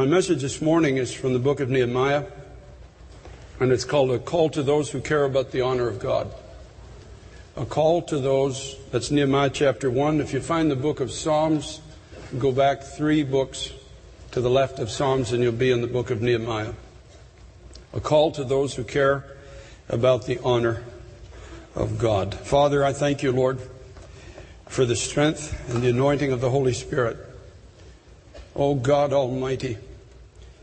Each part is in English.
My message this morning is from the book of Nehemiah, and it's called A Call to Those Who Care About the Honor of God. A call to those, that's Nehemiah chapter 1. If you find the book of Psalms, go back three books to the left of Psalms, and you'll be in the book of Nehemiah. A call to those who care about the honor of God. Father, I thank you, Lord, for the strength and the anointing of the Holy Spirit. O God Almighty,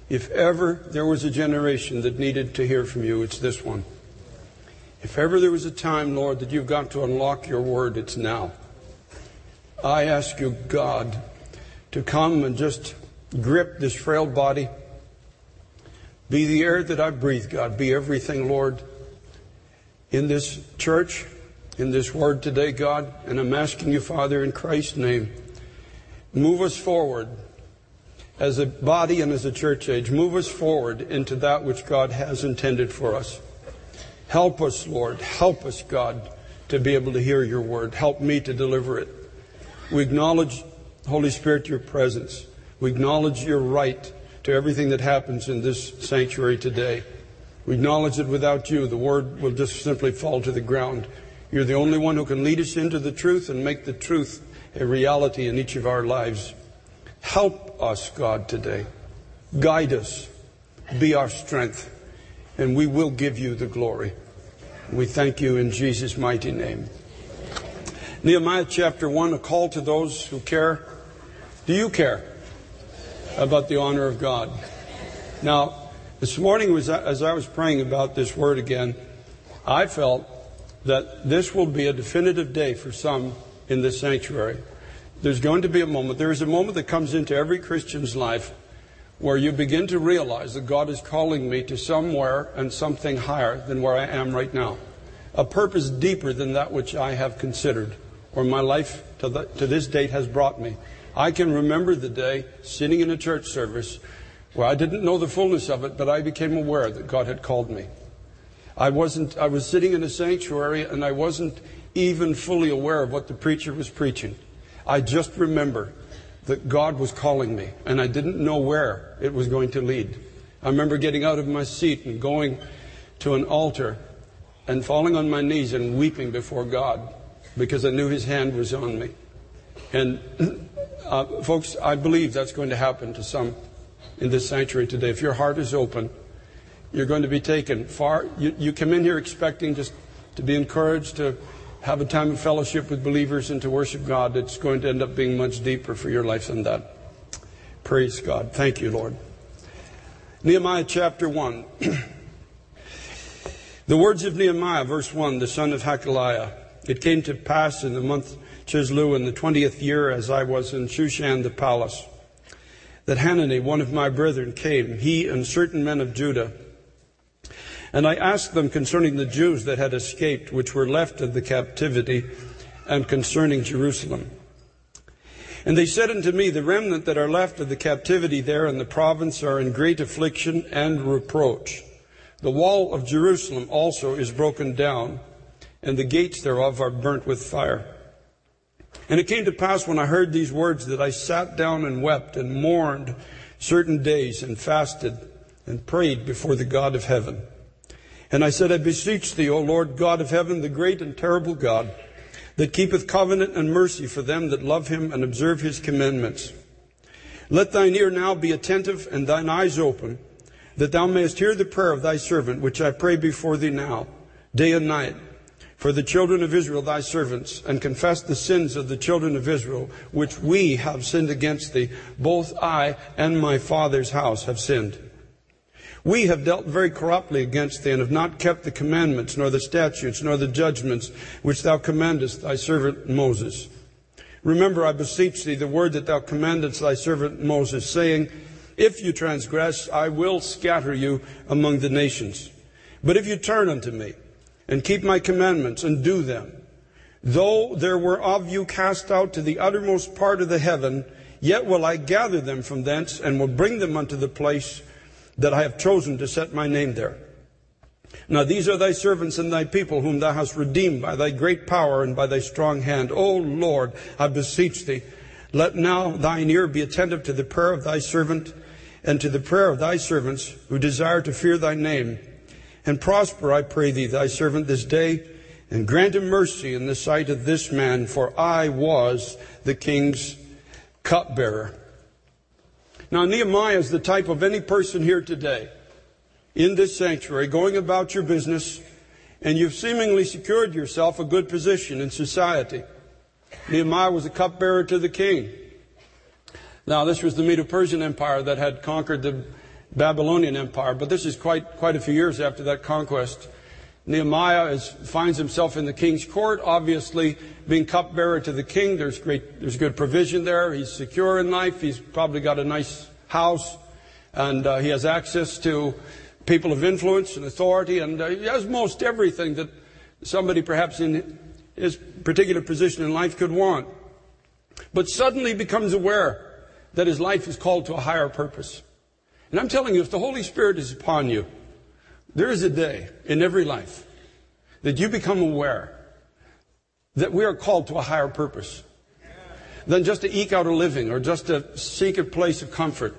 if ever there was a generation that needed to hear from you, it's this one. If ever there was a time, Lord, that you've got to unlock your word, it's now. I ask you, God, to come and just grip this frail body. Be the air that I breathe, God. Be everything, Lord, in this church, in this word today, God. And I'm asking you, Father, in Christ's name, move us forward as a body and as a church age. Move us forward into that which God has intended for us. Help us, Lord. Help us, God, to be able to hear your word. Help me to deliver it. We acknowledge, Holy Spirit, your presence. We acknowledge your right to everything that happens in this sanctuary today. We acknowledge that without you, the word will just simply fall to the ground. You're the only one who can lead us into the truth and make the truth a reality in each of our lives. Help us, God, today. Guide us. Be our strength. And we will give you the glory. We thank you in Jesus' mighty name. Nehemiah chapter 1, a call to those who care. Do you care about the honor of God? Now, this morning, as I was praying about this word again, I felt that this will be a definitive day for some in this sanctuary. There's going to be a moment, there is a moment that comes into every Christian's life where you begin to realize that God is calling me to somewhere and something higher than where I am right now. A purpose deeper than that which I have considered or my life to, the, to this date has brought me. I can remember the day sitting in a church service where I didn't know the fullness of it, but I became aware that God had called me. I wasn't, I was sitting in a sanctuary and I wasn't even fully aware of what the preacher was preaching. I just remember that God was calling me, and I didn't know where it was going to lead. I remember getting out of my seat and going to an altar and falling on my knees and weeping before God because I knew His hand was on me. And uh, folks, I believe that's going to happen to some in this sanctuary today. If your heart is open, you're going to be taken far. You, you come in here expecting just to be encouraged, to have a time of fellowship with believers and to worship God, it's going to end up being much deeper for your life than that. Praise God. Thank you, Lord. Nehemiah chapter 1. the words of Nehemiah, verse 1, the son of Hachaliah. It came to pass in the month Chisleu in the twentieth year, as I was in Shushan the palace, that Hanani, one of my brethren, came, he and certain men of Judah, and I asked them concerning the Jews that had escaped, which were left of the captivity, and concerning Jerusalem. And they said unto me, The remnant that are left of the captivity there in the province are in great affliction and reproach. The wall of Jerusalem also is broken down, and the gates thereof are burnt with fire. And it came to pass when I heard these words that I sat down and wept and mourned certain days and fasted and prayed before the God of heaven. And I said, I beseech thee, O Lord God of heaven, the great and terrible God, that keepeth covenant and mercy for them that love him and observe his commandments. Let thine ear now be attentive and thine eyes open, that thou mayest hear the prayer of thy servant, which I pray before thee now, day and night, for the children of Israel, thy servants, and confess the sins of the children of Israel, which we have sinned against thee. Both I and my father's house have sinned. We have dealt very corruptly against thee, and have not kept the commandments, nor the statutes, nor the judgments, which thou commandest thy servant Moses. Remember, I beseech thee, the word that thou commandest thy servant Moses, saying, If you transgress, I will scatter you among the nations. But if you turn unto me, and keep my commandments, and do them, though there were of you cast out to the uttermost part of the heaven, yet will I gather them from thence, and will bring them unto the place that I have chosen to set my name there. Now these are thy servants and thy people, whom thou hast redeemed by thy great power and by thy strong hand. O Lord, I beseech thee, let now thine ear be attentive to the prayer of thy servant and to the prayer of thy servants who desire to fear thy name. And prosper, I pray thee, thy servant this day, and grant him mercy in the sight of this man, for I was the king's cupbearer. Now, Nehemiah is the type of any person here today in this sanctuary going about your business, and you've seemingly secured yourself a good position in society. Nehemiah was a cupbearer to the king. Now, this was the Medo Persian Empire that had conquered the Babylonian Empire, but this is quite, quite a few years after that conquest. Nehemiah is, finds himself in the king's court, obviously being cupbearer to the king. There's great, there's good provision there. He's secure in life. He's probably got a nice house, and uh, he has access to people of influence and authority, and uh, he has most everything that somebody perhaps in his particular position in life could want. But suddenly becomes aware that his life is called to a higher purpose. And I'm telling you, if the Holy Spirit is upon you, there is a day in every life that you become aware that we are called to a higher purpose than just to eke out a living or just to seek a place of comfort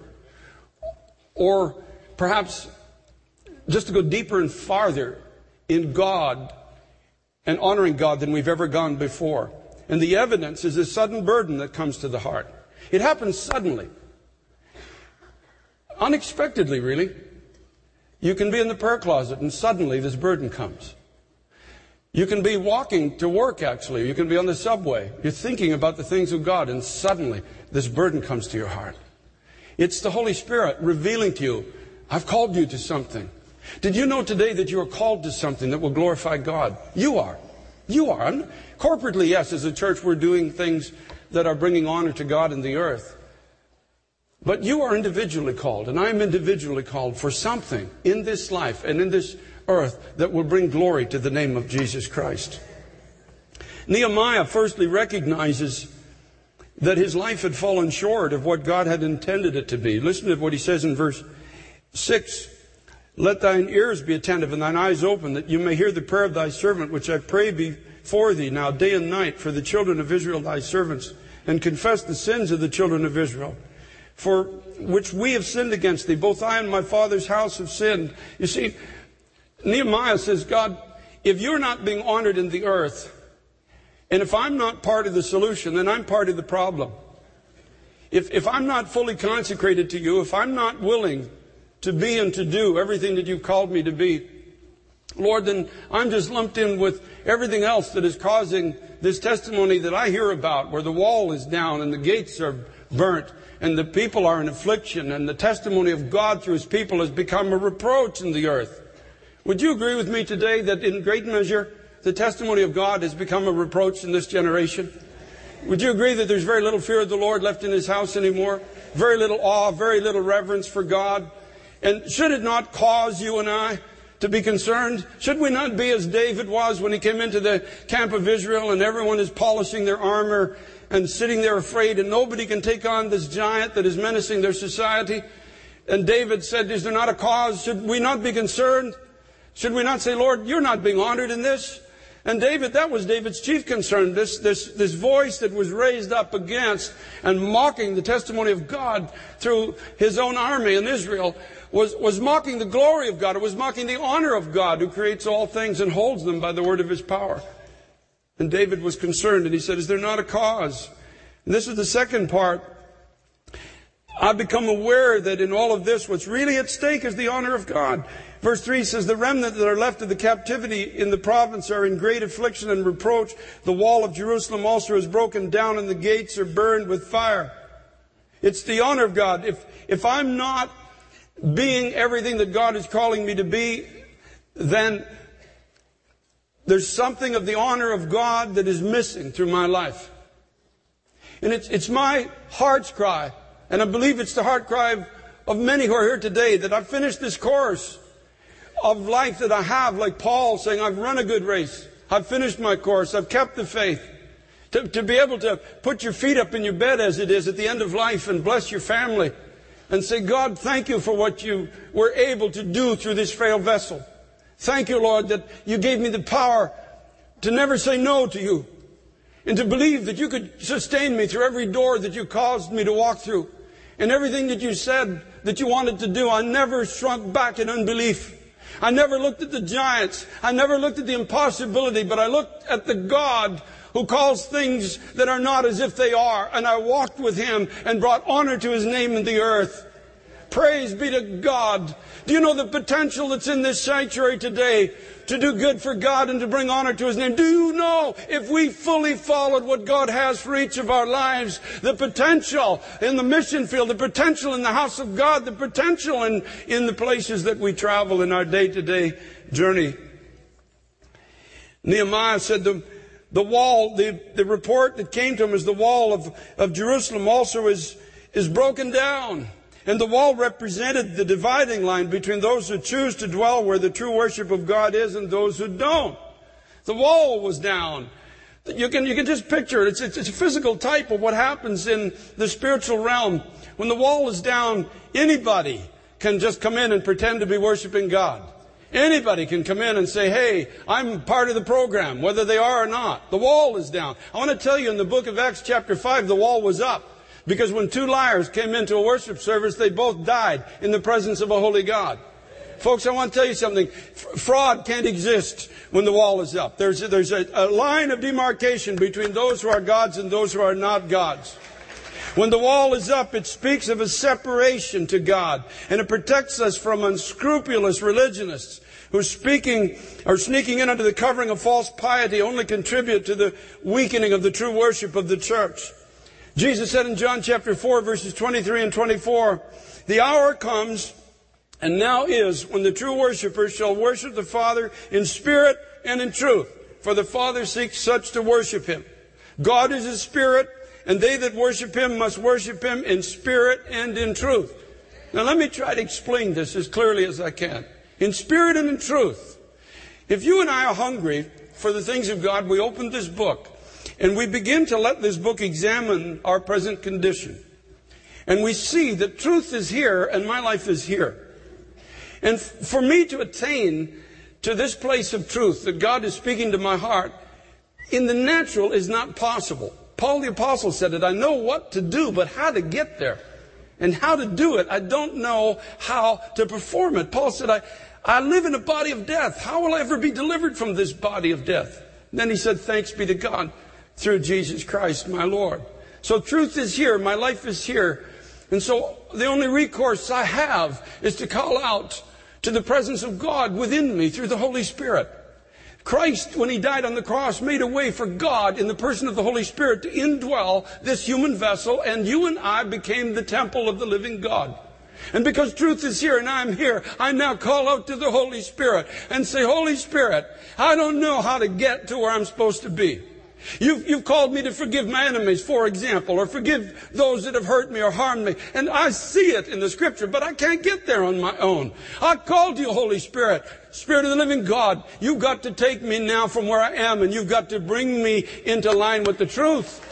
or perhaps just to go deeper and farther in God and honoring God than we've ever gone before. And the evidence is a sudden burden that comes to the heart. It happens suddenly. Unexpectedly, really. You can be in the prayer closet and suddenly this burden comes. You can be walking to work, actually. You can be on the subway. You're thinking about the things of God, and suddenly this burden comes to your heart. It's the Holy Spirit revealing to you, I've called you to something. Did you know today that you are called to something that will glorify God? You are. You are. corporately, yes, as a church, we're doing things that are bringing honor to God in the earth. But you are individually called, and I am individually called for something in this life and in this earth that will bring glory to the name of Jesus Christ. Nehemiah firstly recognizes that his life had fallen short of what God had intended it to be. Listen to what he says in verse 6. Let thine ears be attentive and thine eyes open, that you may hear the prayer of thy servant, which I pray before thee now day and night for the children of Israel, thy servants, and confess the sins of the children of Israel for which we have sinned against thee. Both I and my father's house have sinned. You see, Nehemiah says, God, if you're not being honored in the earth, and if I'm not part of the solution, then I'm part of the problem. If, if I'm not fully consecrated to you, if I'm not willing to be and to do everything that you've called me to be, Lord, then I'm just lumped in with everything else that is causing this testimony that I hear about, where the wall is down and the gates are burnt and the people are in affliction, and the testimony of God through his people has become a reproach in the earth. Would you agree with me today that in great measure the testimony of God has become a reproach in this generation? Would you agree that there's very little fear of the Lord left in his house anymore? Very little awe, very little reverence for God? And should it not cause you and I to be concerned? Should we not be as David was when he came into the camp of Israel and everyone is polishing their armor and sitting there afraid, and nobody can take on this giant that is menacing their society. And David said, Is there not a cause? Should we not be concerned? Should we not say, Lord, you're not being honored in this? And David, that was David's chief concern. This, this, this voice that was raised up against and mocking the testimony of God through his own army in Israel was, was mocking the glory of God. It was mocking the honor of God who creates all things and holds them by the word of his power. And David was concerned and he said, Is there not a cause? And this is the second part I become aware that in all of this, what's really at stake is the honor of God. Verse 3 says, The remnant that are left of the captivity in the province are in great affliction and reproach. The wall of Jerusalem also is broken down, and the gates are burned with fire. It's the honor of God. If, if I'm not being everything that God is calling me to be, then there's something of the honor of God that is missing through my life. And it's, it's my heart's cry and I believe it's the heart cry of, of many who are here today that I've finished this course of life that I have, like Paul saying, I've run a good race. I've finished my course. I've kept the faith. To, to be able to put your feet up in your bed as it is at the end of life and bless your family and say, God, thank you for what you were able to do through this frail vessel. Thank you, Lord, that you gave me the power to never say no to you and to believe that you could sustain me through every door that you caused me to walk through. And everything that you said that you wanted to do, I never shrunk back in unbelief. I never looked at the giants. I never looked at the impossibility, but I looked at the God who calls things that are not as if they are. And I walked with him and brought honor to his name in the earth. Praise be to God. Do you know the potential that's in this sanctuary today to do good for God and to bring honor to His name. Do you know if we fully followed what God has for each of our lives, the potential in the mission field, the potential in the house of God, the potential in, in the places that we travel in our day to day journey? Nehemiah said the, the wall, the, the report that came to him is the wall of, of Jerusalem also is, is broken down. And the wall represented the dividing line between those who choose to dwell where the true worship of God is and those who don't. The wall was down. You can, you can just picture it. It's, it's, it's a physical type of what happens in the spiritual realm. When the wall is down, anybody can just come in and pretend to be worshiping God. Anybody can come in and say, hey, I'm part of the program, whether they are or not. The wall is down. I want to tell you in the book of Acts chapter 5, the wall was up. Because when two liars came into a worship service, they both died in the presence of a holy God. Folks, I want to tell you something. Fraud can't exist when the wall is up. There's, a, there's a, a line of demarcation between those who are gods and those who are not gods. When the wall is up, it speaks of a separation to God, and it protects us from unscrupulous religionists who speaking or sneaking in under the covering of false piety only contribute to the weakening of the true worship of the church. Jesus said in John chapter 4 verses 23 and 24, the hour comes and now is when the true worshippers shall worship the Father in spirit and in truth. For the Father seeks such to worship him. God is a spirit, and they that worship him must worship him in spirit and in truth. Now let me try to explain this as clearly as I can. In spirit and in truth. If you and I are hungry for the things of God, we open this book and we begin to let this book examine our present condition. And we see that truth is here and my life is here. And for me to attain to this place of truth that God is speaking to my heart in the natural is not possible. Paul the apostle said it. I know what to do, but how to get there and how to do it, I don't know how to perform it. Paul said, I, I live in a body of death. How will I ever be delivered from this body of death? And then he said, thanks be to God through Jesus Christ, my Lord. So truth is here. My life is here. And so the only recourse I have is to call out to the presence of God within me through the Holy Spirit. Christ, when he died on the cross, made a way for God in the person of the Holy Spirit to indwell this human vessel, and you and I became the temple of the living God. And because truth is here and I'm here, I now call out to the Holy Spirit and say, Holy Spirit, I don't know how to get to where I'm supposed to be. You've, you've called me to forgive my enemies, for example, or forgive those that have hurt me or harmed me. And I see it in the scripture, but I can't get there on my own. I called you, Holy Spirit, Spirit of the living God. You've got to take me now from where I am and you've got to bring me into line with the truth.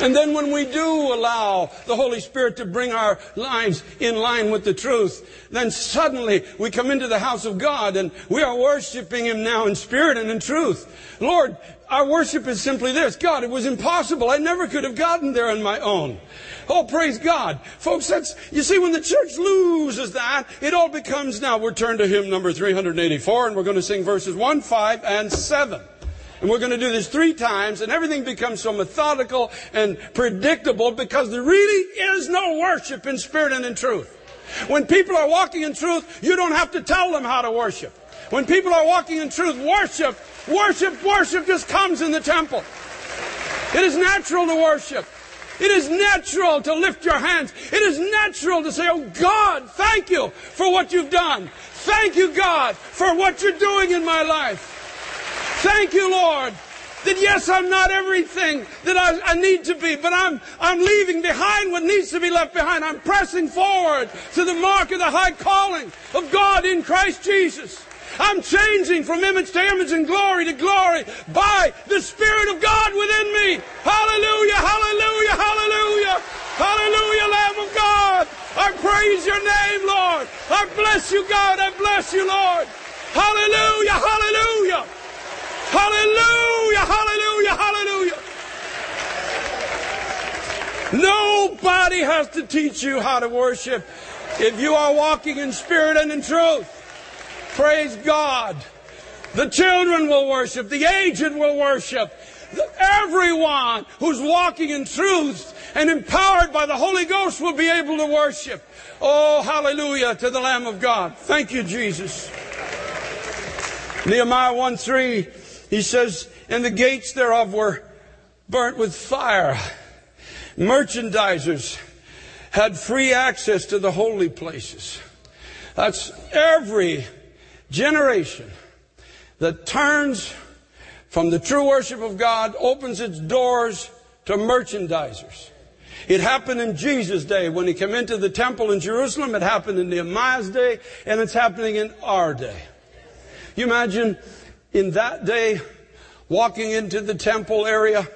And then when we do allow the Holy Spirit to bring our lives in line with the truth, then suddenly we come into the house of God and we are worshiping Him now in spirit and in truth. Lord, our worship is simply this. God, it was impossible. I never could have gotten there on my own. Oh, praise God. Folks, that's, you see, when the church loses that, it all becomes now, we're turned to hymn number 384 and we're going to sing verses 1, 5, and 7. And we're going to do this three times, and everything becomes so methodical and predictable because there really is no worship in spirit and in truth. When people are walking in truth, you don't have to tell them how to worship. When people are walking in truth, worship, worship, worship just comes in the temple. It is natural to worship. It is natural to lift your hands. It is natural to say, Oh God, thank you for what you've done. Thank you, God, for what you're doing in my life. Thank you, Lord, that yes, I'm not everything that I, I, need to be, but I'm, I'm leaving behind what needs to be left behind. I'm pressing forward to the mark of the high calling of God in Christ Jesus. I'm changing from image to image and glory to glory by the Spirit of God within me. Hallelujah, hallelujah, hallelujah, hallelujah, Lamb of God. I praise your name, Lord. I bless you, God. I bless you, Lord. Hallelujah, hallelujah. Hallelujah, hallelujah, hallelujah. Nobody has to teach you how to worship if you are walking in spirit and in truth. Praise God. The children will worship. The aged will worship. Everyone who's walking in truth and empowered by the Holy Ghost will be able to worship. Oh, hallelujah to the Lamb of God. Thank you, Jesus. Nehemiah 1 3 he says, and the gates thereof were burnt with fire. Merchandisers had free access to the holy places. That's every generation that turns from the true worship of God, opens its doors to merchandisers. It happened in Jesus' day when he came into the temple in Jerusalem. It happened in Nehemiah's day, and it's happening in our day. You imagine in that day, walking into the temple area,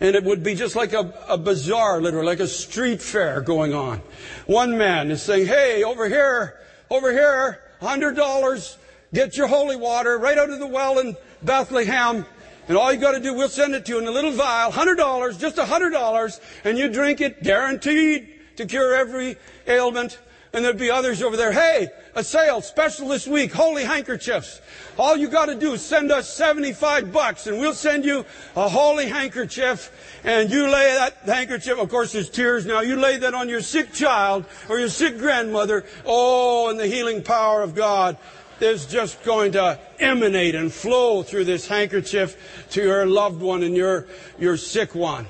and it would be just like a, a bazaar, literally, like a street fair going on. One man is saying, hey, over here, over here, hundred dollars, get your holy water right out of the well in Bethlehem. And all you got to do, we'll send it to you in a little vial, hundred dollars, just a hundred dollars, and you drink it, guaranteed to cure every ailment. And there'd be others over there. Hey, a sale special this week, holy handkerchiefs. All you got to do is send us 75 bucks and we'll send you a holy handkerchief and you lay that handkerchief, of course there's tears now, you lay that on your sick child or your sick grandmother. Oh, and the healing power of God is just going to emanate and flow through this handkerchief to your loved one and your, your sick one.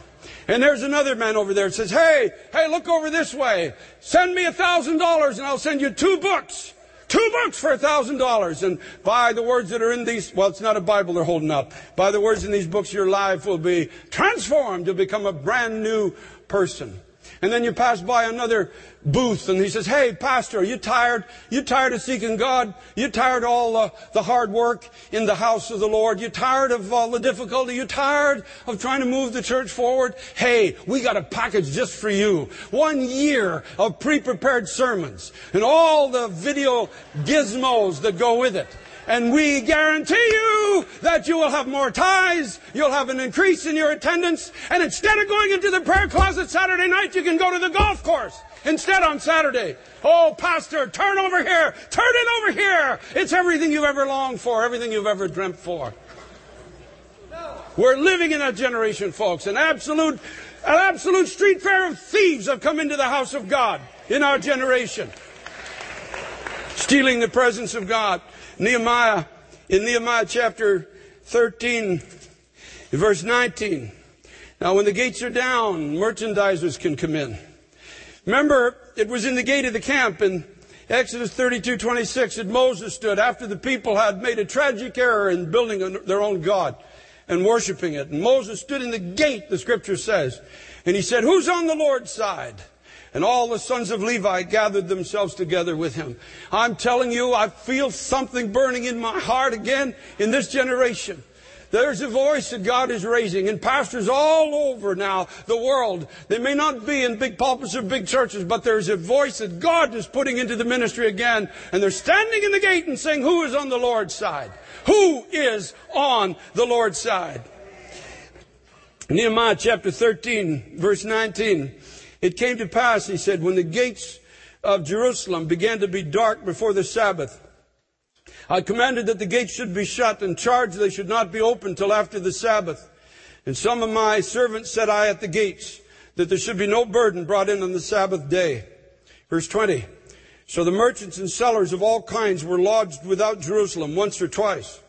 And there's another man over there that says, Hey, hey, look over this way. Send me a thousand dollars and I'll send you two books. Two books for a thousand dollars. And by the words that are in these, well, it's not a Bible they're holding up. By the words in these books, your life will be transformed. You'll become a brand new person. And then you pass by another booth and he says, Hey, pastor, are you tired? You tired of seeking God? You tired of all uh, the hard work in the house of the Lord? You tired of all the difficulty? You tired of trying to move the church forward? Hey, we got a package just for you. One year of pre-prepared sermons and all the video gizmos that go with it. And we guarantee you that you will have more ties, you'll have an increase in your attendance, and instead of going into the prayer closet Saturday night, you can go to the golf course instead on Saturday. Oh, Pastor, turn over here, turn it over here. It's everything you've ever longed for, everything you've ever dreamt for. We're living in that generation, folks. An absolute, an absolute street fair of thieves have come into the house of God in our generation. Stealing the presence of God. Nehemiah, in Nehemiah chapter 13, verse 19. Now, when the gates are down, merchandisers can come in. Remember, it was in the gate of the camp in Exodus 32, 26 that Moses stood after the people had made a tragic error in building their own God and worshiping it. And Moses stood in the gate, the scripture says, and he said, Who's on the Lord's side? And all the sons of Levi gathered themselves together with him. I'm telling you, I feel something burning in my heart again in this generation. There's a voice that God is raising, and pastors all over now the world. They may not be in big pulpits or big churches, but there's a voice that God is putting into the ministry again, and they're standing in the gate and saying, Who is on the Lord's side? Who is on the Lord's side? Nehemiah chapter 13, verse 19. It came to pass, he said, when the gates of Jerusalem began to be dark before the Sabbath, I commanded that the gates should be shut and charged they should not be opened till after the Sabbath. And some of my servants set I at the gates, that there should be no burden brought in on the Sabbath day. Verse 20. So the merchants and sellers of all kinds were lodged without Jerusalem once or twice.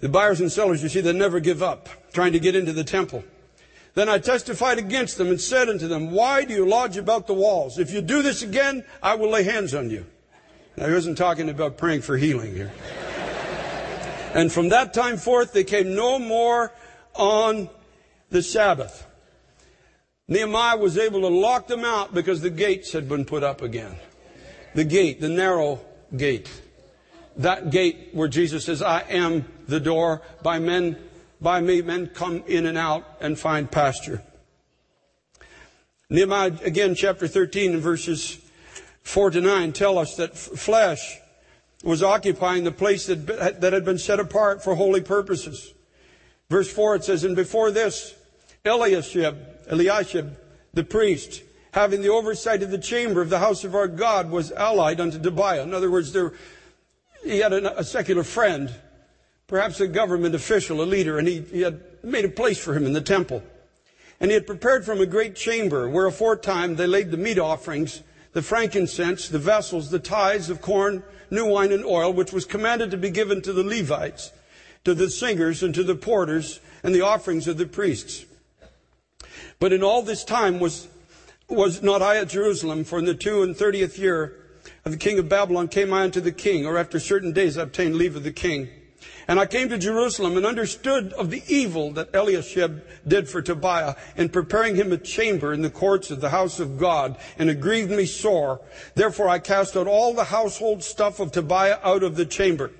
The buyers and sellers, you see, they never give up, trying to get into the temple. Then I testified against them and said unto them, Why do you lodge about the walls? If you do this again, I will lay hands on you. Now, he wasn't talking about praying for healing here. and from that time forth, they came no more on the Sabbath. Nehemiah was able to lock them out because the gates had been put up again. The gate, the narrow gate. That gate where Jesus says, I am the door. By men, by me, men come in and out and find pasture. Nehemiah, again, chapter 13 and verses 4 to 9 tell us that flesh was occupying the place that, had been set apart for holy purposes. Verse 4 it says, And before this, Eliashib, Eliashib, the priest, having the oversight of the chamber of the house of our God, was allied unto Tobiah. In other words, there, he had a secular friend, perhaps a government official, a leader, and he, he had made a place for him in the temple. And he had prepared for him a great chamber, where aforetime they laid the meat offerings, the frankincense, the vessels, the tithes of corn, new wine, and oil, which was commanded to be given to the Levites, to the singers, and to the porters, and the offerings of the priests. But in all this time was, was not I at Jerusalem, for in the two and thirtieth year of the king of Babylon came I unto the king, or after certain days I obtained leave of the king. And I came to Jerusalem and understood of the evil that Eliashib did for Tobiah in preparing him a chamber in the courts of the house of God, and it grieved me sore. Therefore I cast out all the household stuff of Tobiah out of the chamber.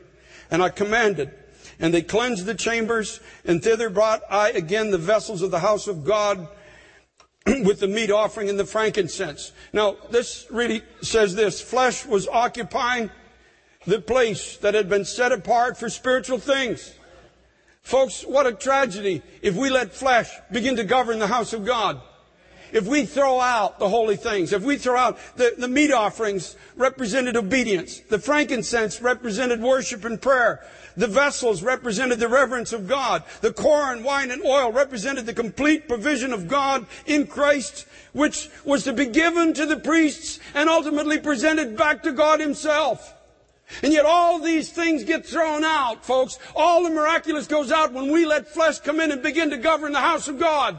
And I commanded, and they cleansed the chambers, and thither brought I again the vessels of the house of God with the meat offering and the frankincense. Now, this really says this flesh was occupying the place that had been set apart for spiritual things. Folks, what a tragedy if we let flesh begin to govern the house of God. If we throw out the holy things, if we throw out the, the meat offerings represented obedience, the frankincense represented worship and prayer, the vessels represented the reverence of God, the corn, wine, and oil represented the complete provision of God in Christ, which was to be given to the priests and ultimately presented back to God Himself. And yet all these things get thrown out, folks. All the miraculous goes out when we let flesh come in and begin to govern the house of God.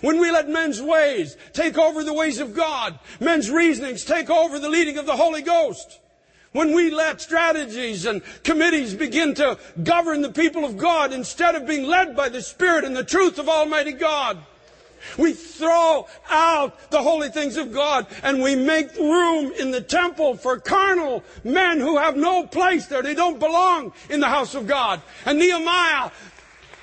When we let men's ways take over the ways of God, men's reasonings take over the leading of the Holy Ghost. When we let strategies and committees begin to govern the people of God instead of being led by the Spirit and the truth of Almighty God. We throw out the holy things of God and we make room in the temple for carnal men who have no place there. They don't belong in the house of God. And Nehemiah,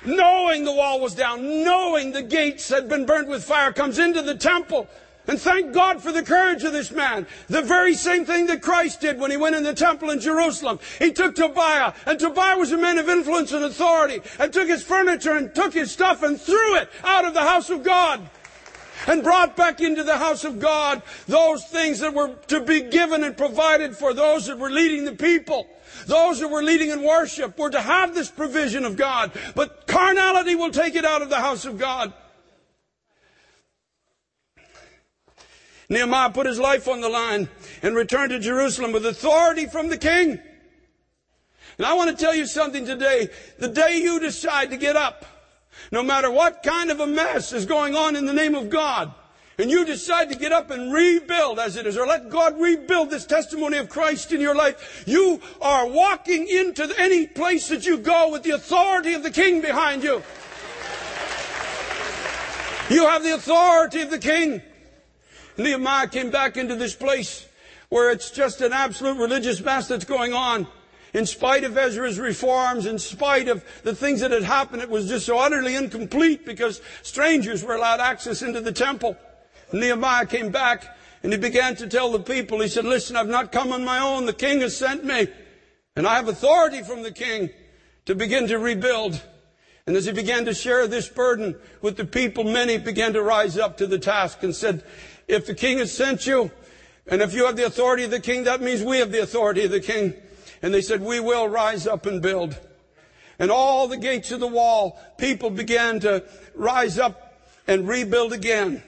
knowing the wall was down, knowing the gates had been burned with fire, comes into the temple and thank God for the courage of this man. The very same thing that Christ did when he went in the temple in Jerusalem. He took Tobiah, and Tobiah was a man of influence and authority, and took his furniture and took his stuff and threw it out of the house of God. And brought back into the house of God those things that were to be given and provided for those that were leading the people. Those that were leading in worship were to have this provision of God. But carnality will take it out of the house of God. Nehemiah put his life on the line and returned to Jerusalem with authority from the king. And I want to tell you something today. The day you decide to get up, no matter what kind of a mess is going on in the name of God, and you decide to get up and rebuild as it is, or let God rebuild this testimony of Christ in your life, you are walking into any place that you go with the authority of the King behind you. You have the authority of the King. Nehemiah came back into this place where it's just an absolute religious mess that's going on. In spite of Ezra's reforms, in spite of the things that had happened, it was just so utterly incomplete because strangers were allowed access into the temple. Nehemiah came back and he began to tell the people, he said, listen, I've not come on my own. The king has sent me and I have authority from the king to begin to rebuild. And as he began to share this burden with the people, many began to rise up to the task and said, if the king has sent you, and if you have the authority of the king, that means we have the authority of the king. And they said, we will rise up and build. And all the gates of the wall, people began to rise up and rebuild again.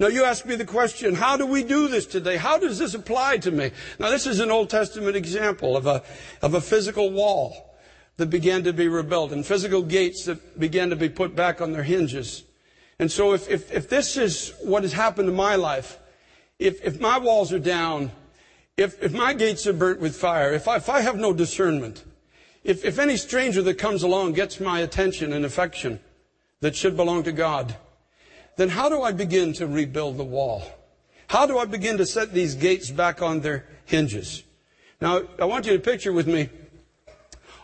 Now you ask me the question, how do we do this today? How does this apply to me? Now this is an Old Testament example of a, of a physical wall that began to be rebuilt and physical gates that began to be put back on their hinges. And so if, if, if this is what has happened to my life, if, if my walls are down, if, if my gates are burnt with fire, if I, if I have no discernment, if, if any stranger that comes along gets my attention and affection that should belong to God, then how do I begin to rebuild the wall? How do I begin to set these gates back on their hinges? Now, I want you to picture with me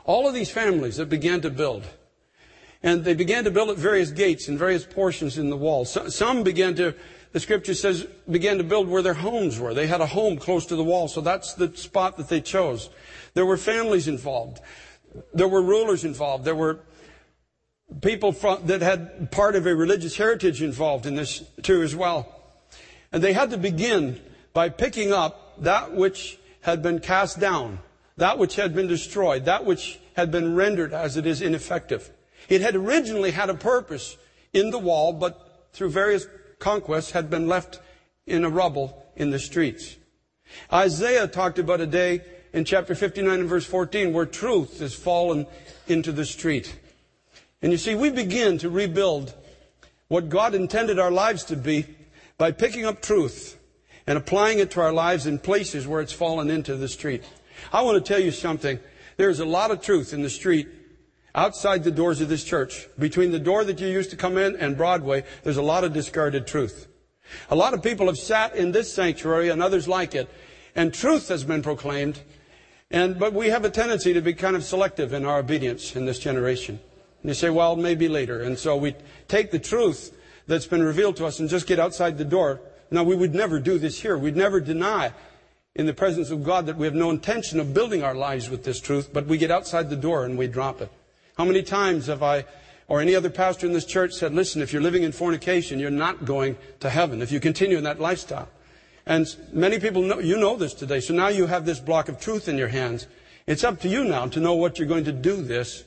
all of these families that began to build. And they began to build at various gates and various portions in the wall. Some began to, the scripture says, began to build where their homes were. They had a home close to the wall, so that's the spot that they chose. There were families involved. There were rulers involved. There were people from, that had part of a religious heritage involved in this too as well. And they had to begin by picking up that which had been cast down, that which had been destroyed, that which had been rendered as it is ineffective. It had originally had a purpose in the wall, but through various conquests had been left in a rubble in the streets. Isaiah talked about a day in chapter 59 and verse 14 where truth has fallen into the street. And you see, we begin to rebuild what God intended our lives to be by picking up truth and applying it to our lives in places where it's fallen into the street. I want to tell you something. There's a lot of truth in the street outside the doors of this church. Between the door that you used to come in and Broadway, there's a lot of discarded truth. A lot of people have sat in this sanctuary and others like it, and truth has been proclaimed. And, but we have a tendency to be kind of selective in our obedience in this generation. And you say, well, maybe later. And so we take the truth that's been revealed to us and just get outside the door. Now, we would never do this here. We'd never deny in the presence of God that we have no intention of building our lives with this truth, but we get outside the door and we drop it. How many times have I or any other pastor in this church said, listen, if you're living in fornication, you're not going to heaven if you continue in that lifestyle. And many people know, you know this today. So now you have this block of truth in your hands. It's up to you now to know what you're going to do this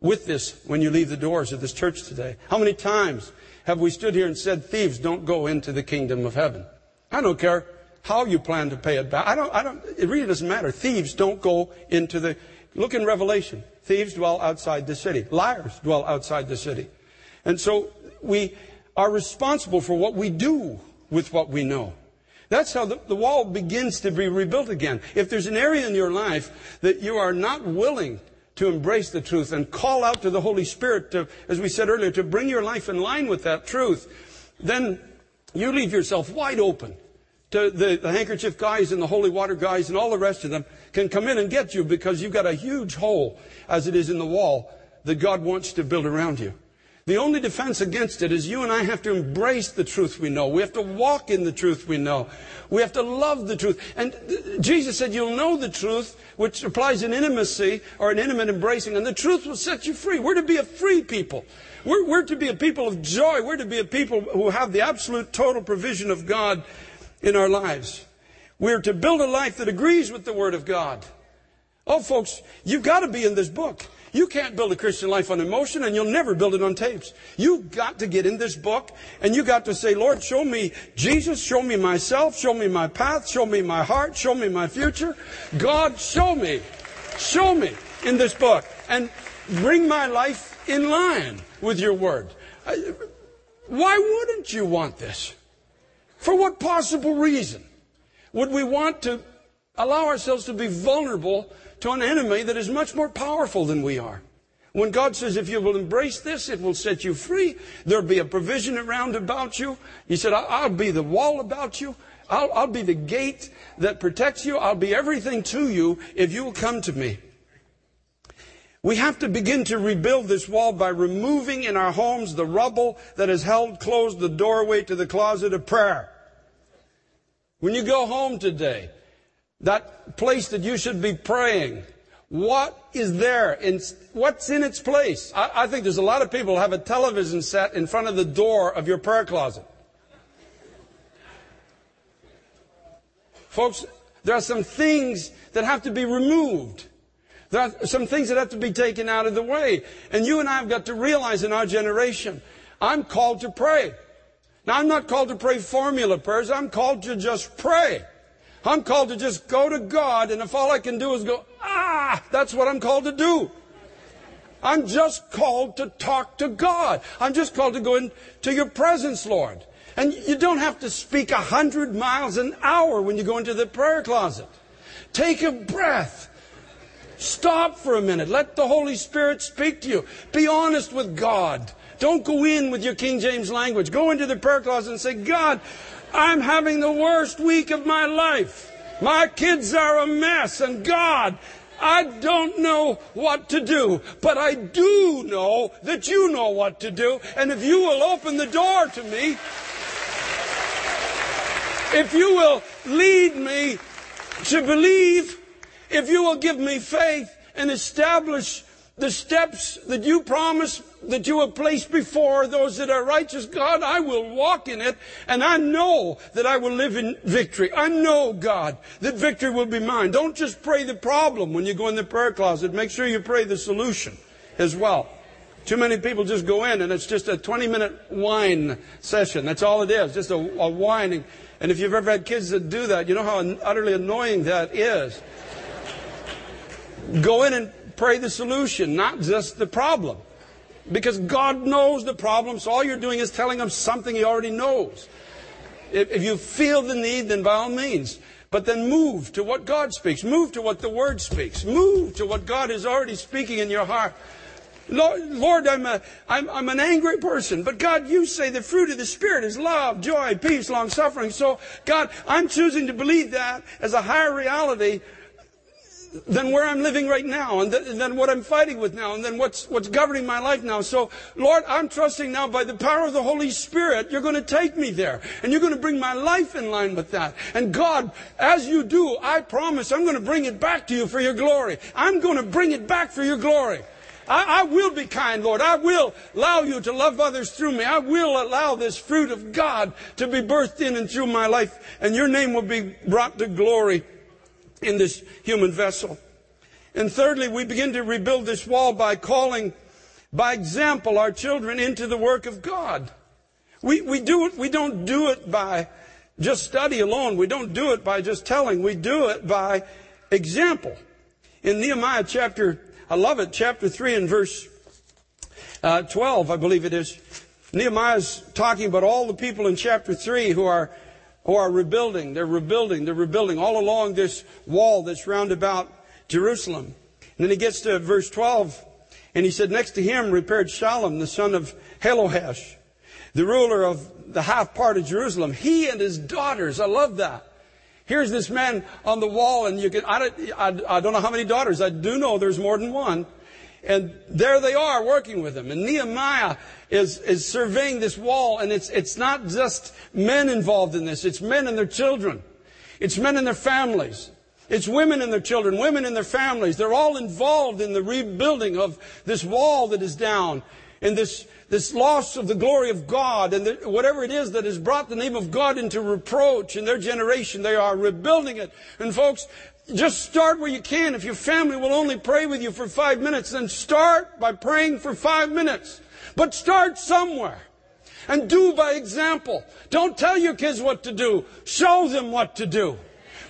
with this when you leave the doors of this church today? How many times have we stood here and said, thieves don't go into the kingdom of heaven? I don't care how you plan to pay it back. I don't, I don't, it really doesn't matter. Thieves don't go into the, look in Revelation. Thieves dwell outside the city. Liars dwell outside the city. And so we are responsible for what we do with what we know. That's how the, the wall begins to be rebuilt again. If there's an area in your life that you are not willing to embrace the truth and call out to the Holy Spirit to, as we said earlier, to bring your life in line with that truth, then you leave yourself wide open to the, the handkerchief guys and the holy water guys and all the rest of them can come in and get you because you've got a huge hole as it is in the wall that God wants to build around you. The only defense against it is you and I have to embrace the truth we know. We have to walk in the truth we know. We have to love the truth. And Jesus said, You'll know the truth, which applies an intimacy or an intimate embracing, and the truth will set you free. We're to be a free people. We're, we're to be a people of joy. We're to be a people who have the absolute total provision of God in our lives. We're to build a life that agrees with the Word of God. Oh, folks, you've got to be in this book. You can't build a Christian life on emotion and you'll never build it on tapes. You've got to get in this book and you've got to say, Lord, show me Jesus, show me myself, show me my path, show me my heart, show me my future. God, show me, show me in this book and bring my life in line with your word. Why wouldn't you want this? For what possible reason would we want to allow ourselves to be vulnerable to an enemy that is much more powerful than we are. When God says, if you will embrace this, it will set you free. There'll be a provision around about you. He said, I'll be the wall about you. I'll, I'll be the gate that protects you. I'll be everything to you if you will come to me. We have to begin to rebuild this wall by removing in our homes the rubble that has held closed the doorway to the closet of prayer. When you go home today, that place that you should be praying. What is there? In, what's in its place? I, I think there's a lot of people who have a television set in front of the door of your prayer closet. Folks, There are some things that have to be removed. There are some things that have to be taken out of the way. And you and I have got to realize in our generation, I'm called to pray. Now, I'm not called to pray formula prayers. I'm called to just pray. I'm called to just go to God, and if all I can do is go, ah, that's what I'm called to do. I'm just called to talk to God. I'm just called to go into your presence, Lord. And you don't have to speak a hundred miles an hour when you go into the prayer closet. Take a breath. Stop for a minute. Let the Holy Spirit speak to you. Be honest with God. Don't go in with your King James language. Go into the prayer closet and say, God, I'm having the worst week of my life. My kids are a mess. And God, I don't know what to do, but I do know that you know what to do. And if you will open the door to me, if you will lead me to believe, if you will give me faith and establish the steps that you promise that you have placed before those that are righteous, God, I will walk in it and I know that I will live in victory. I know, God, that victory will be mine. Don't just pray the problem when you go in the prayer closet. Make sure you pray the solution as well. Too many people just go in and it's just a 20 minute whine session. That's all it is. Just a, a whining. And if you've ever had kids that do that, you know how utterly annoying that is. Go in and pray the solution, not just the problem. Because God knows the problem, so all you're doing is telling him something he already knows. If, if you feel the need, then by all means. But then move to what God speaks. Move to what the Word speaks. Move to what God is already speaking in your heart. Lord, Lord I'm, a, I'm, I'm an angry person, but God, you say the fruit of the Spirit is love, joy, peace, long suffering. So, God, I'm choosing to believe that as a higher reality than where I'm living right now, and than what I'm fighting with now, and then what's, what's governing my life now. So, Lord, I'm trusting now by the power of the Holy Spirit, you're going to take me there, and you're going to bring my life in line with that. And God, as you do, I promise I'm going to bring it back to you for your glory. I'm going to bring it back for your glory. I, I, will be kind, Lord. I will allow you to love others through me. I will allow this fruit of God to be birthed in and through my life, and your name will be brought to glory in this human vessel. And thirdly, we begin to rebuild this wall by calling, by example, our children into the work of God. We, we do it, we don't do it by just study alone. We don't do it by just telling. We do it by example. In Nehemiah chapter, I love it, chapter 3 and verse uh, 12, I believe it is. Nehemiah's talking about all the people in chapter 3 who are who are rebuilding. They're rebuilding. They're rebuilding all along this wall that's round about Jerusalem. And then he gets to verse 12, and he said, Next to him repaired Shallum, the son of Halohesh, the ruler of the half part of Jerusalem. He and his daughters. I love that. Here's this man on the wall, and you can, I don't, I, I don't know how many daughters. I do know there's more than one. And there they are working with him. And Nehemiah is, is surveying this wall, and it's, it's not just men involved in this, it's men and their children. It's men and their families. It's women and their children, women and their families. They're all involved in the rebuilding of this wall that is down, and this, this loss of the glory of God, and the, whatever it is that has brought the name of God into reproach in their generation. They are rebuilding it. And folks, just start where you can. If your family will only pray with you for five minutes, then start by praying for five minutes. But start somewhere. And do by example. Don't tell your kids what to do. Show them what to do.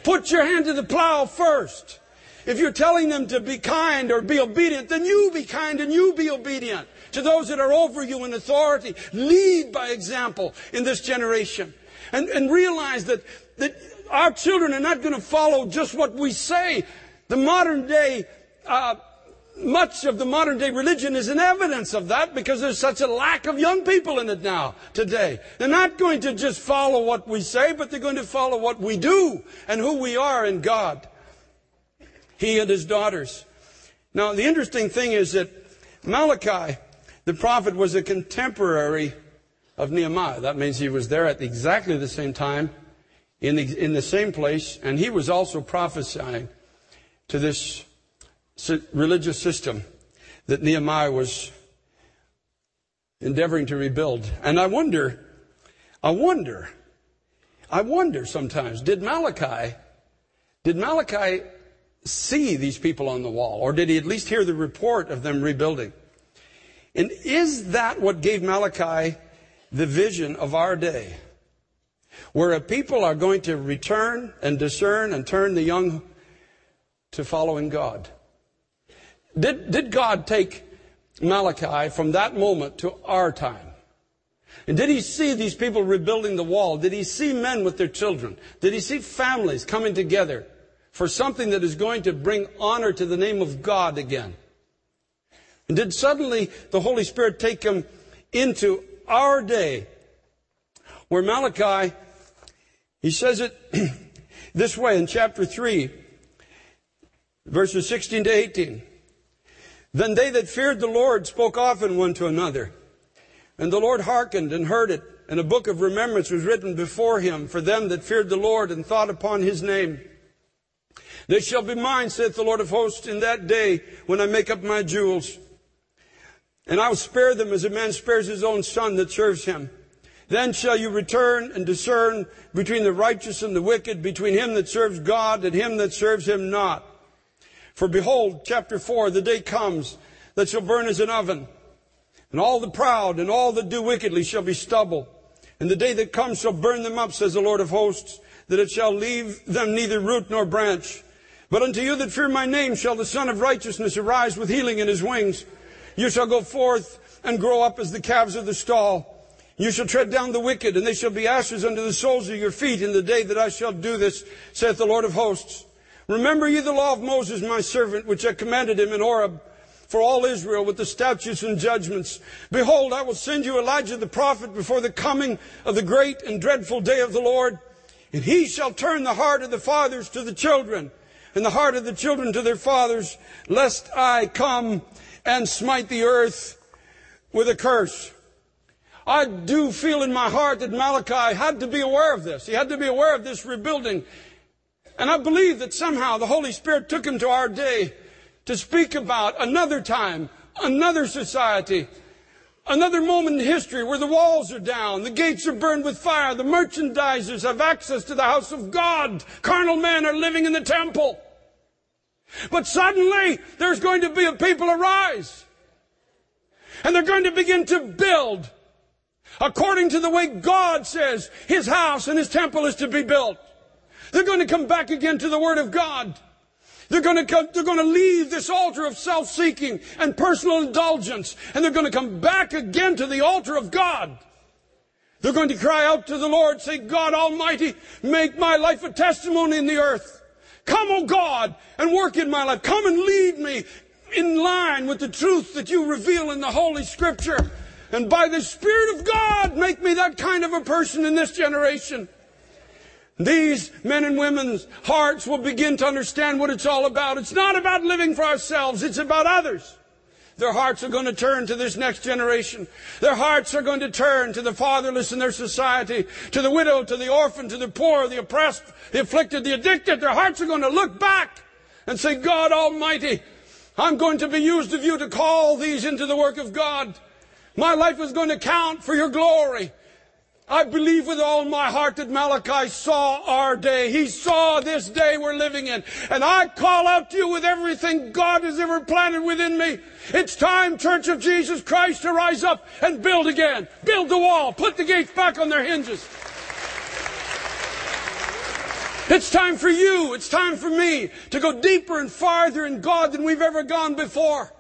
Put your hand to the plow first. If you're telling them to be kind or be obedient, then you be kind and you be obedient to those that are over you in authority. Lead by example in this generation. And, and realize that, that our children are not going to follow just what we say. The modern day, uh, much of the modern day religion is an evidence of that because there's such a lack of young people in it now, today. They're not going to just follow what we say, but they're going to follow what we do and who we are in God. He and his daughters. Now, the interesting thing is that Malachi, the prophet, was a contemporary of Nehemiah. That means he was there at exactly the same time in the, in the same place, and he was also prophesying to this religious system that Nehemiah was endeavoring to rebuild. And I wonder, I wonder, I wonder sometimes, did Malachi, Did Malachi see these people on the wall, or did he at least hear the report of them rebuilding? And is that what gave Malachi the vision of our day? Where a people are going to return and discern and turn the young to following God. Did, did God take Malachi from that moment to our time? And did he see these people rebuilding the wall? Did he see men with their children? Did he see families coming together for something that is going to bring honor to the name of God again? And did suddenly the Holy Spirit take him into our day where Malachi, he says it this way in chapter 3, verses 16 to 18. Then they that feared the Lord spoke often one to another. And the Lord hearkened and heard it, and a book of remembrance was written before him for them that feared the Lord and thought upon his name. They shall be mine, saith the Lord of hosts, in that day when I make up my jewels. And I will spare them as a man spares his own son that serves him. Then shall you return and discern between the righteous and the wicked, between him that serves God and him that serves him not. For behold, chapter 4, the day comes that shall burn as an oven, and all the proud and all that do wickedly shall be stubble. And the day that comes shall burn them up, says the Lord of hosts, that it shall leave them neither root nor branch. But unto you that fear my name shall the Sun of Righteousness arise with healing in his wings. You shall go forth and grow up as the calves of the stall. You shall tread down the wicked, and they shall be ashes under the soles of your feet in the day that I shall do this, saith the Lord of hosts. Remember ye the law of Moses, my servant, which I commanded him in Horeb for all Israel with the statutes and judgments. Behold, I will send you Elijah the prophet before the coming of the great and dreadful day of the Lord. And he shall turn the heart of the fathers to the children, and the heart of the children to their fathers, lest I come and smite the earth with a curse. I do feel in my heart that Malachi had to be aware of this. He had to be aware of this rebuilding. And I believe that somehow the Holy Spirit took him to our day to speak about another time, another society, another moment in history where the walls are down, the gates are burned with fire, the merchandisers have access to the house of God, carnal men are living in the temple. But suddenly there's going to be a people arise. And they're going to begin to build according to the way God says His house and His temple is to be built. They're going to come back again to the Word of God. They're going to come, they're going to leave this altar of self-seeking and personal indulgence, and they're going to come back again to the altar of God. They're going to cry out to the Lord, say, God Almighty, make my life a testimony in the earth. Come, O God, and work in my life. Come and lead me in line with the truth that you reveal in the Holy Scripture. And by the Spirit of God, make me that kind of a person in this generation. These men and women's hearts will begin to understand what it's all about. It's not about living for ourselves, it's about others. Their hearts are going to turn to this next generation. Their hearts are going to turn to the fatherless in their society, to the widow, to the orphan, to the poor, the oppressed, the afflicted, the addicted. Their hearts are going to look back and say, God Almighty, I'm going to be used of you to call these into the work of God. My life is going to count for your glory. I believe with all my heart that Malachi saw our day. He saw this day we're living in. And I call out to you with everything God has ever planted within me. It's time, Church of Jesus Christ, to rise up and build again. Build the wall. Put the gates back on their hinges. It's time for you. It's time for me to go deeper and farther in God than we've ever gone before.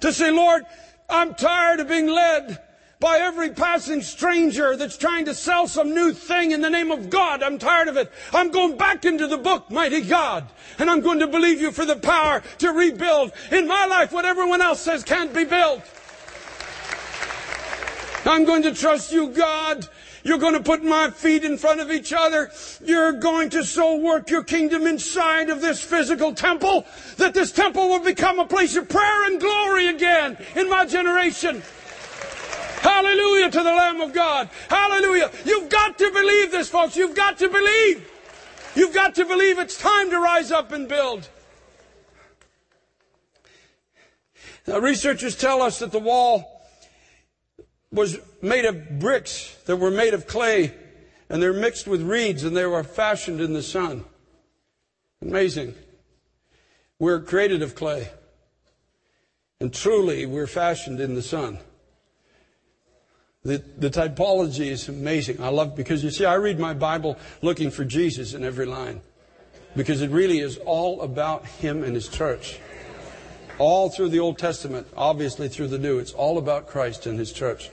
To say, Lord, I'm tired of being led by every passing stranger that's trying to sell some new thing in the name of God. I'm tired of it. I'm going back into the book, mighty God. And I'm going to believe you for the power to rebuild in my life what everyone else says can't be built. I'm going to trust you, God. You're going to put my feet in front of each other. You're going to so work your kingdom inside of this physical temple that this temple will become a place of prayer and glory again in my generation. Hallelujah to the Lamb of God. Hallelujah. You've got to believe this, folks. You've got to believe. You've got to believe it's time to rise up and build. Now, researchers tell us that the wall was made of bricks that were made of clay and they're mixed with reeds and they were fashioned in the sun. Amazing. We're created of clay. And truly, we're fashioned in the sun. The, the typology is amazing. I love because you see, I read my Bible looking for Jesus in every line. Because it really is all about Him and His church. All through the Old Testament, obviously through the New, it's all about Christ and His church.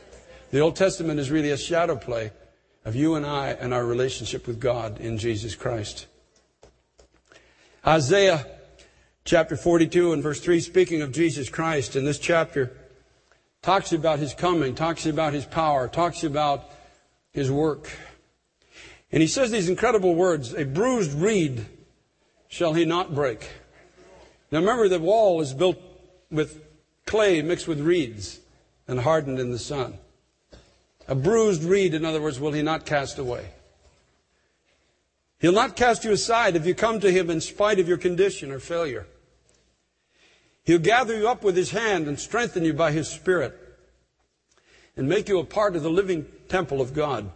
The Old Testament is really a shadow play of you and I and our relationship with God in Jesus Christ. Isaiah chapter 42 and verse 3, speaking of Jesus Christ in this chapter, talks about his coming, talks about his power, talks about his work. And he says these incredible words A bruised reed shall he not break. Now remember, the wall is built with clay mixed with reeds and hardened in the sun. A bruised reed, in other words, will he not cast away. He'll not cast you aside if you come to him in spite of your condition or failure. He'll gather you up with his hand and strengthen you by his spirit and make you a part of the living temple of God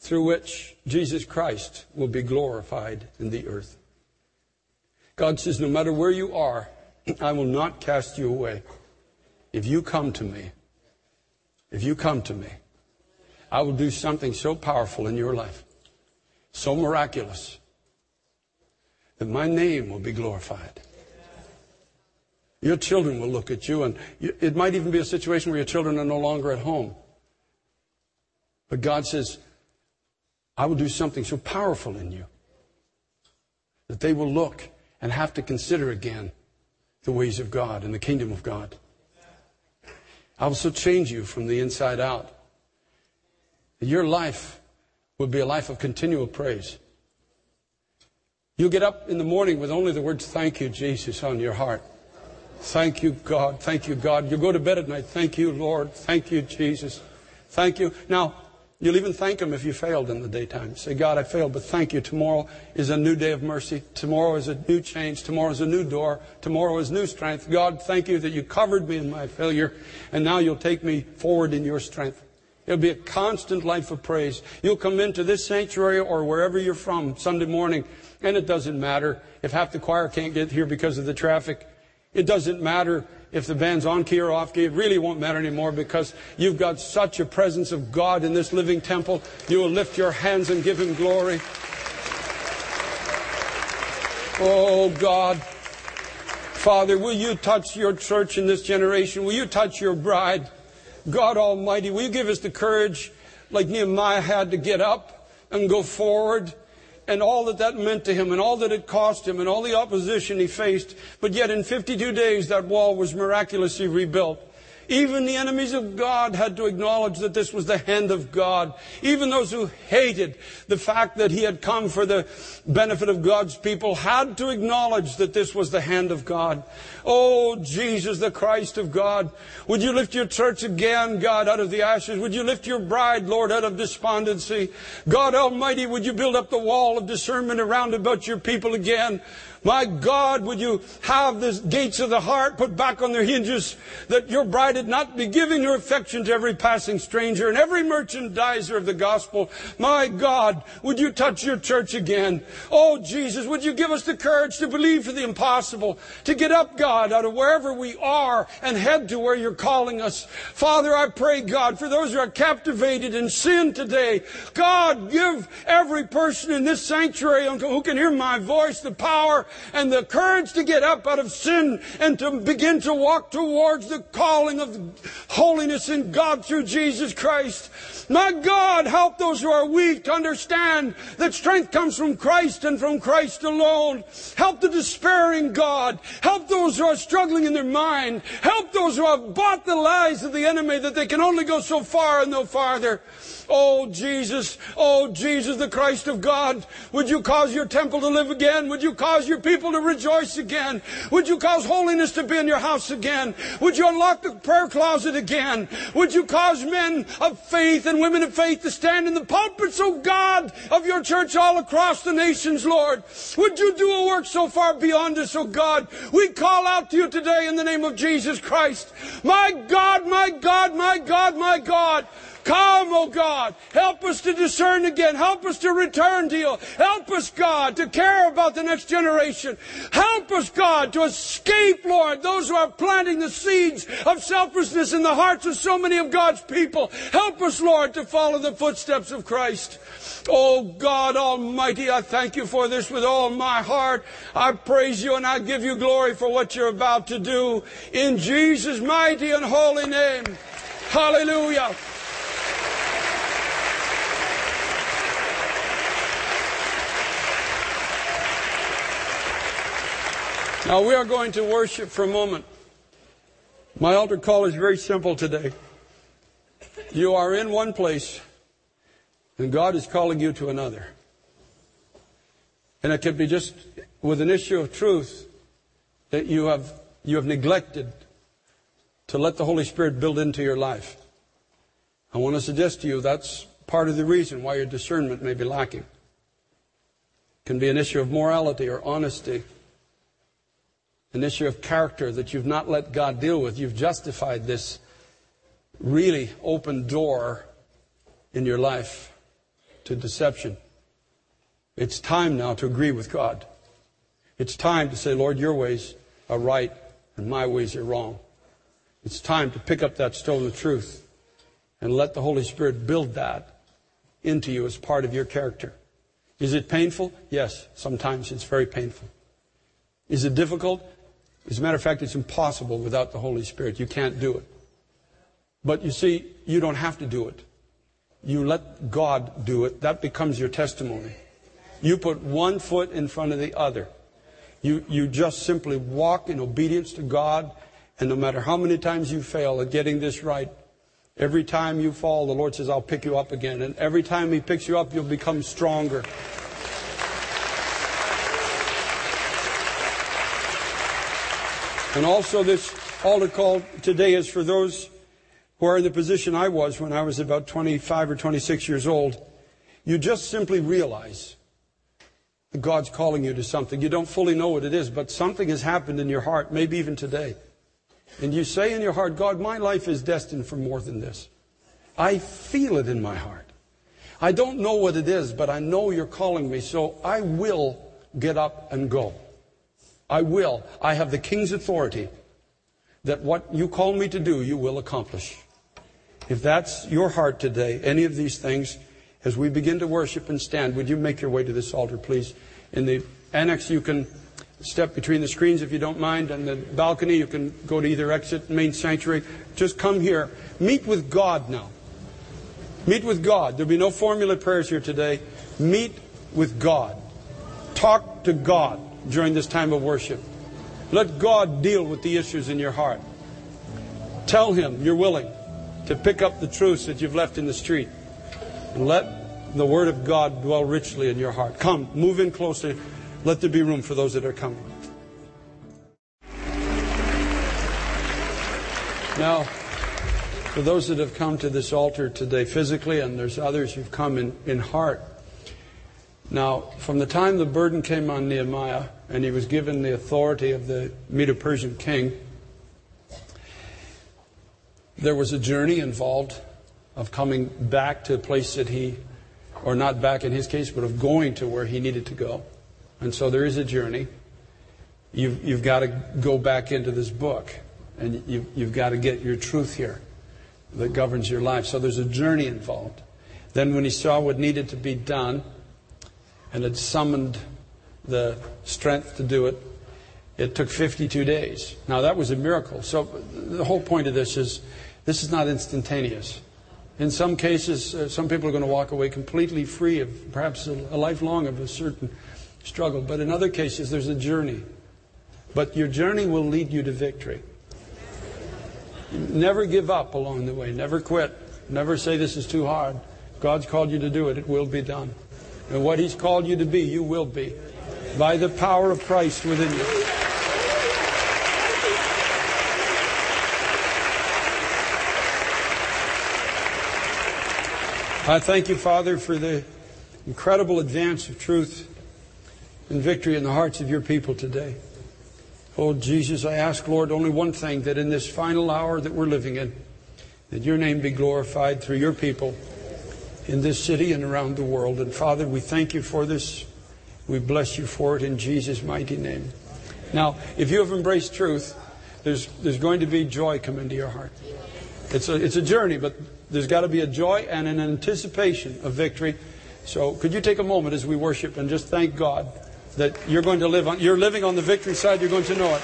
through which Jesus Christ will be glorified in the earth. God says, no matter where you are, I will not cast you away. If you come to me, if you come to me, I will do something so powerful in your life, so miraculous, that my name will be glorified. Your children will look at you, and it might even be a situation where your children are no longer at home. But God says, I will do something so powerful in you that they will look and have to consider again the ways of God and the kingdom of God. I will so change you from the inside out. Your life will be a life of continual praise. You'll get up in the morning with only the words, Thank you, Jesus, on your heart. Thank you, God. Thank you, God. You'll go to bed at night. Thank you, Lord. Thank you, Jesus. Thank you. Now, You'll even thank Him if you failed in the daytime. Say, God, I failed, but thank you. Tomorrow is a new day of mercy. Tomorrow is a new change. Tomorrow is a new door. Tomorrow is new strength. God, thank you that you covered me in my failure, and now you'll take me forward in your strength. It'll be a constant life of praise. You'll come into this sanctuary or wherever you're from Sunday morning, and it doesn't matter if half the choir can't get here because of the traffic. It doesn't matter if the band's on key or off key. It really won't matter anymore because you've got such a presence of God in this living temple. You will lift your hands and give Him glory. Oh God. Father, will you touch your church in this generation? Will you touch your bride? God Almighty, will you give us the courage like Nehemiah had to get up and go forward? And all that that meant to him and all that it cost him and all the opposition he faced. But yet in 52 days that wall was miraculously rebuilt. Even the enemies of God had to acknowledge that this was the hand of God. Even those who hated the fact that he had come for the benefit of God's people had to acknowledge that this was the hand of God. Oh, Jesus, the Christ of God. Would you lift your church again, God, out of the ashes? Would you lift your bride, Lord, out of despondency? God Almighty, would you build up the wall of discernment around about your people again? My God, would you have the gates of the heart put back on their hinges that your bride had not be giving your affection to every passing stranger and every merchandiser of the gospel. My God, would you touch your church again? Oh, Jesus, would you give us the courage to believe for the impossible, to get up, God, out of wherever we are and head to where you're calling us. Father, I pray, God, for those who are captivated in sin today, God, give every person in this sanctuary who can hear my voice the power and the courage to get up out of sin and to begin to walk towards the calling of holiness in God through Jesus Christ. My God, help those who are weak to understand that strength comes from Christ and from Christ alone. Help the despairing God. Help those who are struggling in their mind. Help those who have bought the lies of the enemy that they can only go so far and no farther. Oh, Jesus. Oh, Jesus, the Christ of God. Would you cause your temple to live again? Would you cause your people to rejoice again? Would you cause holiness to be in your house again? Would you unlock the prayer closet again? Would you cause men of faith and women of faith to stand in the pulpits, oh God, of your church all across the nations, Lord? Would you do a work so far beyond us, oh God? We call out to you today in the name of Jesus Christ. My God, my God, my God, my God. Come, oh God. Help us to discern again. Help us to return to you. Help us, God, to care about the next generation. Help us, God, to escape, Lord, those who are planting the seeds of selfishness in the hearts of so many of God's people. Help us, Lord, to follow the footsteps of Christ. Oh God Almighty, I thank you for this with all my heart. I praise you and I give you glory for what you're about to do in Jesus' mighty and holy name. Hallelujah. Now we are going to worship for a moment. My altar call is very simple today. You are in one place and God is calling you to another. And it could be just with an issue of truth that you have, you have neglected to let the Holy Spirit build into your life. I want to suggest to you that's part of the reason why your discernment may be lacking. It can be an issue of morality or honesty, an issue of character that you've not let God deal with. You've justified this really open door in your life to deception. It's time now to agree with God. It's time to say, Lord, your ways are right and my ways are wrong. It's time to pick up that stone of truth and let the Holy Spirit build that into you as part of your character. Is it painful? Yes, sometimes it's very painful. Is it difficult? As a matter of fact, it's impossible without the Holy Spirit. You can't do it. But you see, you don't have to do it. You let God do it. That becomes your testimony. You put one foot in front of the other. You, you just simply walk in obedience to God, and no matter how many times you fail at getting this right, every time you fall, the Lord says, I'll pick you up again. And every time He picks you up, you'll become stronger. And also, this altar call today is for those who are in the position I was when I was about 25 or 26 years old, you just simply realize that God's calling you to something. You don't fully know what it is, but something has happened in your heart, maybe even today. And you say in your heart, God, my life is destined for more than this. I feel it in my heart. I don't know what it is, but I know you're calling me, so I will get up and go. I will. I have the King's authority that what you call me to do, you will accomplish. If that's your heart today, any of these things, as we begin to worship and stand, would you make your way to this altar, please? In the annex, you can step between the screens if you don't mind, and the balcony, you can go to either exit, main sanctuary. Just come here. Meet with God now. Meet with God. There'll be no formula prayers here today. Meet with God. Talk to God during this time of worship. Let God deal with the issues in your heart. Tell Him you're willing to pick up the truths that you've left in the street. And let the Word of God dwell richly in your heart. Come, move in closer. Let there be room for those that are coming. Now, for those that have come to this altar today physically, and there's others who've come in, in heart. Now, from the time the burden came on Nehemiah, and he was given the authority of the Medo Persian king, there was a journey involved of coming back to a place that he, or not back in his case, but of going to where he needed to go. And so there is a journey. You've, you've got to go back into this book, and you've, you've got to get your truth here that governs your life. So there's a journey involved. Then, when he saw what needed to be done and had summoned the strength to do it, it took 52 days. Now, that was a miracle. So, the whole point of this is this is not instantaneous. In some cases, uh, some people are going to walk away completely free of perhaps a, a lifelong of a certain struggle. But in other cases, there's a journey. But your journey will lead you to victory. Never give up along the way. Never quit. Never say this is too hard. God's called you to do it. It will be done. And what He's called you to be, you will be. By the power of Christ within you. I thank you, Father, for the incredible advance of truth and victory in the hearts of your people today. Oh, Jesus, I ask, Lord, only one thing that in this final hour that we're living in, that your name be glorified through your people in this city and around the world. And Father, we thank you for this. We bless you for it in Jesus' mighty name. Now, if you have embraced truth, there's, there's going to be joy come into your heart. It's a, it's a journey, but there's got to be a joy and an anticipation of victory. So could you take a moment as we worship and just thank God that you're going to live on, you're living on the victory side, you're going to know it.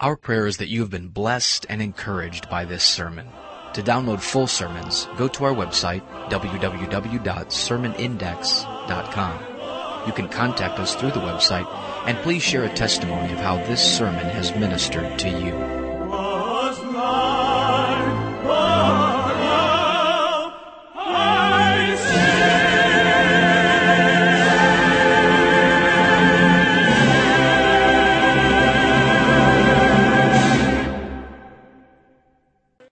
Our prayer is that you have been blessed and encouraged by this sermon. To download full sermons, go to our website, www.sermonindex.com. You can contact us through the website, and please share a testimony of how this sermon has ministered to you.